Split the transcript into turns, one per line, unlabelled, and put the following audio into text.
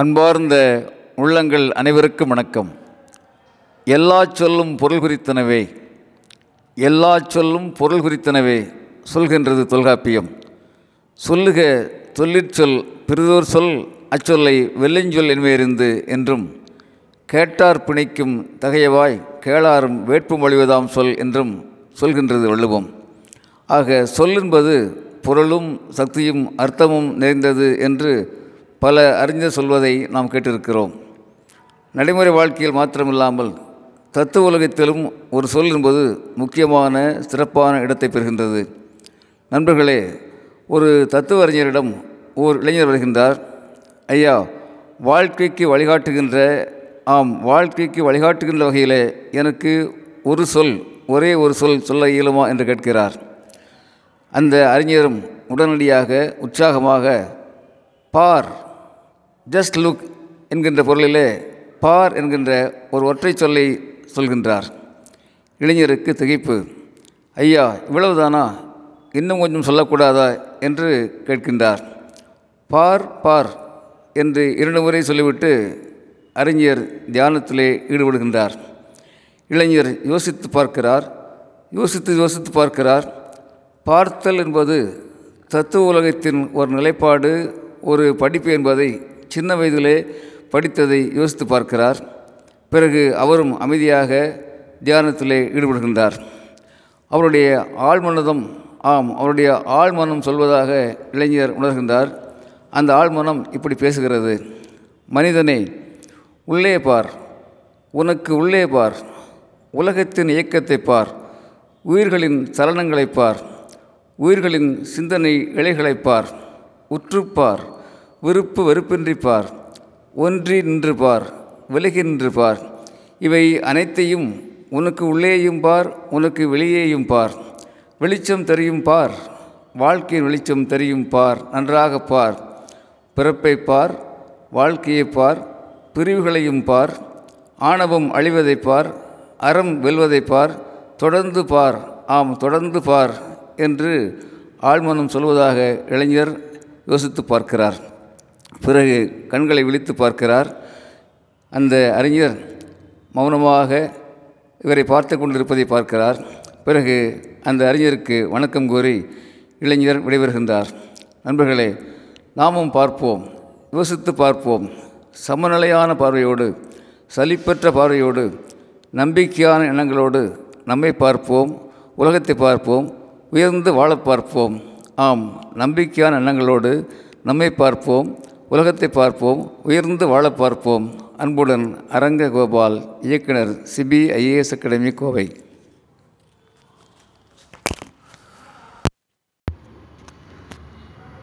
அன்பார்ந்த உள்ளங்கள் அனைவருக்கும் வணக்கம். எல்லா சொல்லும் பொருள் குறித்தனவே எல்லா சொல்லும் பொருள் குறித்தனவே சொல்கின்றது தொல்காப்பியம். சொல்லுக சொல்லிற்சொல் பிறிதோர் சொல் அச்சொல்லை வெள்ளஞ்சொல் என்பேறிந்து என்றும் கேட்டார் பிணைக்கும் தகையவாய் கேளாரும் வேட்பு மொழிவதாம் சொல் என்றும் சொல்கின்றது வள்ளுவம். ஆக சொல் என்பது பொருளும் சக்தியும் அர்த்தமும் நிறைந்தது என்று பல அறிஞர் சொல்வதை நாம் கேட்டிருக்கிறோம். நடைமுறை வாழ்க்கையில் மாத்திரமில்லாமல் தத்துவ உலகத்திலும் ஒரு சொல் என்பது முக்கியமான சிறப்பான இடத்தை பெறுகின்றது. நண்பர்களே ஒரு தத்துவ அறிஞரிடம் ஓர் இளைஞர் வருகின்றார். ஐயா வாழ்க்கைக்கு வழிகாட்டுகின்ற ஆம் வாழ்க்கைக்கு வழிகாட்டுகின்ற வகையில் எனக்கு ஒரு சொல் ஒரே ஒரு சொல் சொல்ல இயலுமா? என்று கேட்கிறார். அந்த அறிஞரும் உடனடியாக உற்சாகமாக பார் ஜஸ்ட் லுக் என்கின்ற பொருளிலே பார் என்கின்ற ஒரு ஒற்றை சொல்லை சொல்கின்றார். இளைஞருக்கு திகைப்பு. ஐயா இவ்வளவுதானா? இன்னும் கொஞ்சம் சொல்லக்கூடாதா? என்று கேட்கின்றார். பார் பார் என்று இரண்டு முறை சொல்லிவிட்டு அறிஞர் தியானத்திலே ஈடுபடுகின்றார். இளைஞர் யோசித்து பார்க்கிறார். யோசித்து யோசித்து பார்க்கிறார். பார்த்தல் என்பது தத்துவ உலகத்தின் ஒரு நிலைப்பாடு ஒரு படிப்பு என்பதை சின்ன வயதிலே படித்ததை யோசித்து பார்க்கிறார். பிறகு அவரும் அமைதியாக தியானத்திலே ஈடுபடுகின்றார். அவருடைய ஆழ்மனதம் ஆம் அவருடைய ஆழ்மனம் சொல்வதாக இளைஞர் உணர்கின்றார். அந்த ஆழ்மனம் இப்படி பேசுகிறது. மனிதனே உள்ளே பார். உனக்கு உள்ளே பார். உலகத்தின் இயக்கத்தை பார். உயிர்களின் சலனங்களை பார். உயிர்களின் சிந்தனை இலைகளை பார். உற்றுப்பார் விருப்பு வெறுப்பின்றி பார். ஒன்றி நின்று பார். விலகி நின்று பார். இவை அனைத்தையும் உனக்கு உள்ளேயும் பார் உனக்கு வெளியேயும் பார். வெளிச்சம் தெரியும் பார். வாழ்க்கையின் வெளிச்சம் தெரியும் பார். நன்றாக பார். பிறப்பை பார் வாழ்க்கையை பார் பிரிவுகளையும் பார். ஆணவம் அழிவதை பார் அறம் வெல்வதை பார். தொடர்ந்து பார். ஆம் தொடர்ந்து பார் என்று ஆழ்மனம் சொல்வதாக இளைஞர் யோசித்து பார்க்கிறார். பிறகு கண்களை விழித்து பார்க்கிறார். அந்த அறிஞர் மௌனமாக இவரை பார்த்து கொண்டிருப்பதை பார்க்கிறார். பிறகு அந்த அறிஞருக்கு வணக்கம் கூறி இளைஞர் விடைபெறுகின்றார். நண்பர்களே நாமும் பார்ப்போம் யோசித்து பார்ப்போம். சமநிலையான பார்வையோடு சலிப்பற்ற பார்வையோடு நம்பிக்கையான எண்ணங்களோடு நம்மை பார்ப்போம் உலகத்தை பார்ப்போம் உயர்ந்து வாழ பார்ப்போம். ஆம் நம்பிக்கையான எண்ணங்களோடு நம்மை பார்ப்போம். உலகத்தை பார்ப்போம் உயர்ந்து வாழ பார்ப்போம். அன்புடன் அரங்க கோபால் இயக்குனர் சிபிஐஏஎஸ் அகாடமி கோவை.